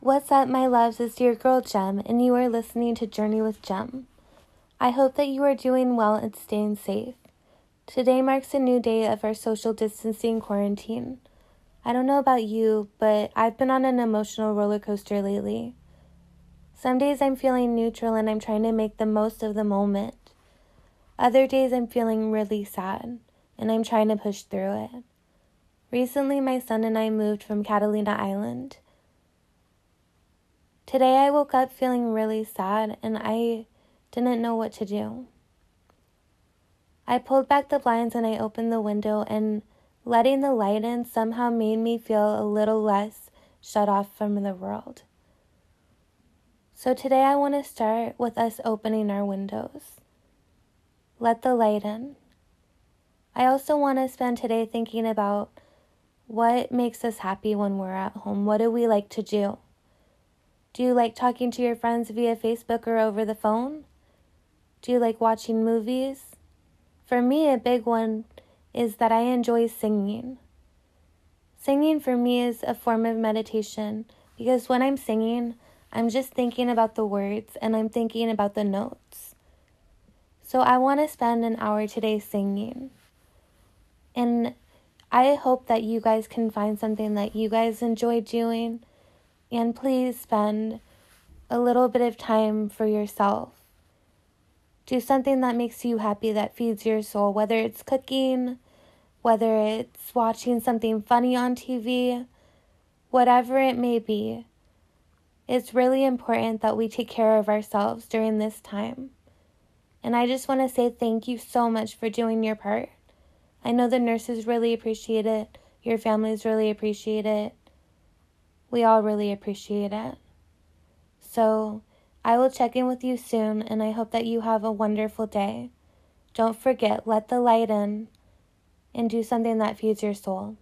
What's up, my loves? It's your girl Jem, and you are listening to Journey with Jem. I hope that you are doing well and staying safe. Today marks a new day of our social distancing quarantine. I don't know about you, but I've been on an emotional roller coaster lately. Some days I'm feeling neutral and I'm trying to make the most of the moment. Other days I'm feeling really sad and I'm trying to push through it. Recently, my son and I moved from Catalina Island Today I woke up feeling really sad and I didn't know what to do. I pulled back the blinds and I opened the window, and letting the light in somehow made me feel a little less shut off from the world. So today I want to start with us opening our windows. Let the light in. I also want to spend today thinking about what makes us happy when we're at home. What do we like to do? Do you like talking to your friends via Facebook or over the phone? Do you like watching movies? For me, a big one is that I enjoy singing. Singing for me is a form of meditation because when I'm singing, I'm just thinking about the words and I'm thinking about the notes. So I want to spend an hour today singing. And I hope that you guys can find something that you guys enjoy doing and please spend a little bit of time for yourself. Do something that makes you happy, that feeds your soul, whether it's cooking, whether it's watching something funny on TV, whatever it may be. It's really important that we take care of ourselves during this time. And I just want to say thank you so much for doing your part. I know the nurses really appreciate it, your families really appreciate it. We all really appreciate it. So, I will check in with you soon, and I hope that you have a wonderful day. Don't forget, let the light in and do something that feeds your soul.